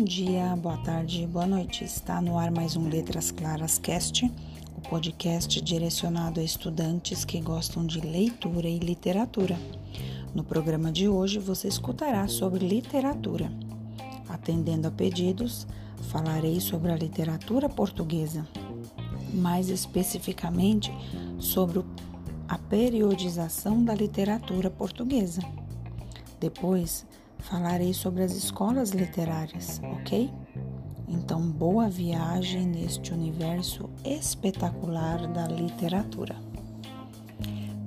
Bom dia, boa tarde, boa noite. Está no ar mais um Letras Claras Cast, o podcast direcionado a estudantes que gostam de leitura e literatura. No programa de hoje você escutará sobre literatura. Atendendo a pedidos, falarei sobre a literatura portuguesa, mais especificamente sobre a periodização da literatura portuguesa. Depois, falarei sobre as escolas literárias, ok? Então, boa viagem neste universo espetacular da literatura.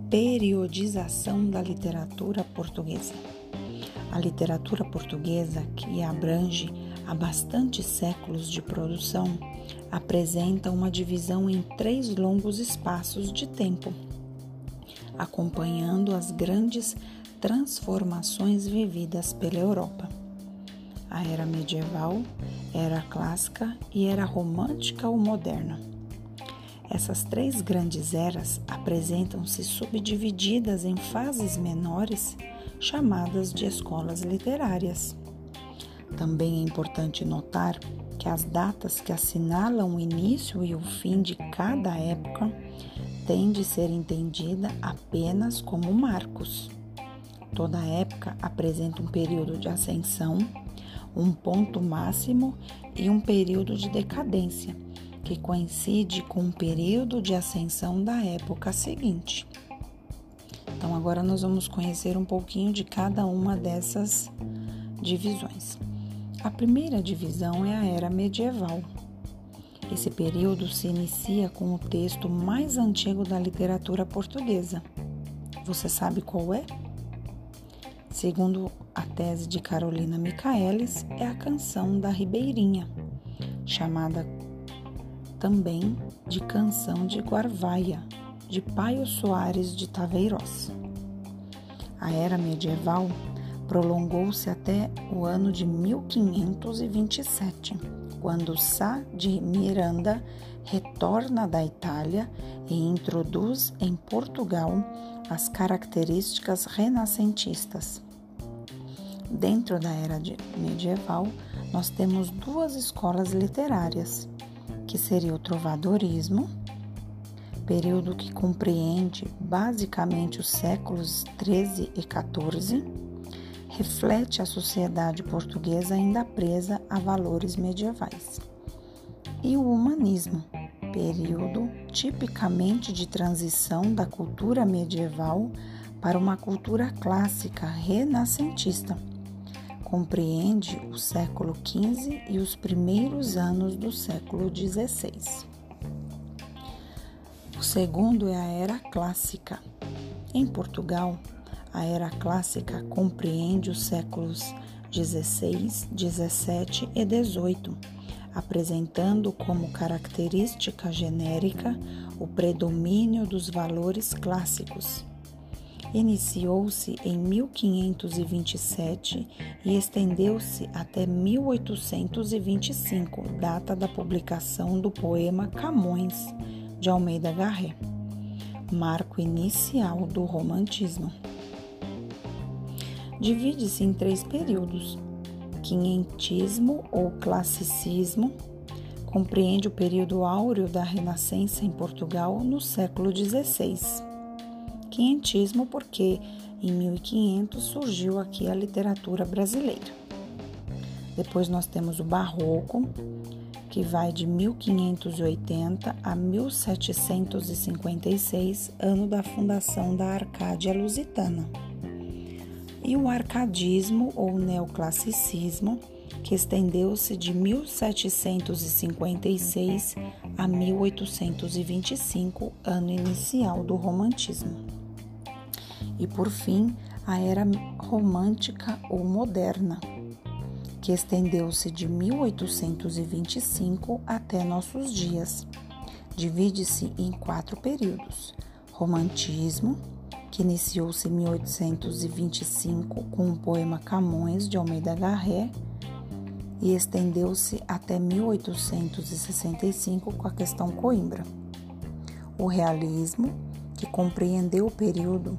Periodização da literatura portuguesa. A literatura portuguesa, que abrange há bastantes séculos de produção, apresenta uma divisão em três longos espaços de tempo, acompanhando as grandes transformações vividas pela Europa. A era medieval, era clássica e era romântica ou moderna. Essas três grandes eras apresentam-se subdivididas em fases menores, chamadas de escolas literárias. Também é importante notar que as datas que assinalam o início e o fim de cada época têm de ser entendida apenas como marcos. Toda época apresenta um período de ascensão, um ponto máximo e um período de decadência, que coincide com o período de ascensão da época seguinte. Então, agora nós vamos conhecer um pouquinho de cada uma dessas divisões. A primeira divisão é a era medieval. Esse período se inicia com o texto mais antigo da literatura portuguesa. Você sabe qual é? Segundo a tese de Carolina Michaelis, é a canção da Ribeirinha, chamada também de Canção de Guarvaia, de Paio Soares de Taveiroz. A era medieval prolongou-se até o ano de 1527, quando Sá de Miranda retorna da Itália e introduz em Portugal as características renascentistas. Dentro da era medieval, nós temos duas escolas literárias, que seria o trovadorismo, período que compreende basicamente os séculos 13 e 14, reflete a sociedade portuguesa ainda presa a valores medievais. E o humanismo, período tipicamente de transição da cultura medieval para uma cultura clássica renascentista. Compreende o século XV e os primeiros anos do século XVI. O segundo é a Era Clássica. Em Portugal, a Era Clássica compreende os séculos XVI, XVII e XVIII apresentando como característica genérica o predomínio dos valores clássicos. Iniciou-se em 1527 e estendeu-se até 1825, data da publicação do poema Camões, de Almeida Garré, marco inicial do romantismo. Divide-se em três períodos: Quinhentismo ou classicismo compreende o período áureo da Renascença em Portugal no século XVI. Quinhentismo porque em 1500 surgiu aqui a literatura brasileira. Depois nós temos o Barroco, que vai de 1580 a 1756, ano da fundação da Arcádia Lusitana e o arcadismo ou neoclassicismo, que estendeu-se de 1756 a 1825, ano inicial do romantismo. E por fim, a era romântica ou moderna, que estendeu-se de 1825 até nossos dias. Divide-se em quatro períodos: romantismo, que iniciou-se em 1825 com o poema Camões de Almeida Garré e estendeu-se até 1865 com a questão Coimbra. O realismo, que compreendeu o período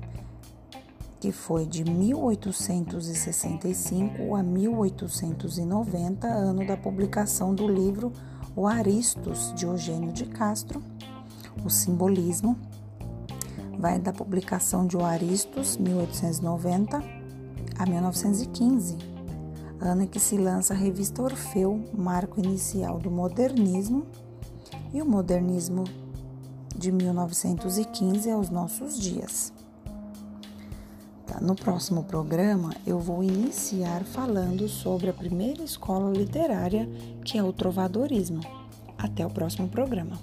que foi de 1865 a 1890, ano da publicação do livro O Aristos, de Eugênio de Castro, o simbolismo. Vai da publicação de O Aristos, 1890 a 1915, ano em que se lança a revista Orfeu, marco inicial do modernismo, e o modernismo de 1915 aos nossos dias. Tá, no próximo programa, eu vou iniciar falando sobre a primeira escola literária, que é o trovadorismo. Até o próximo programa.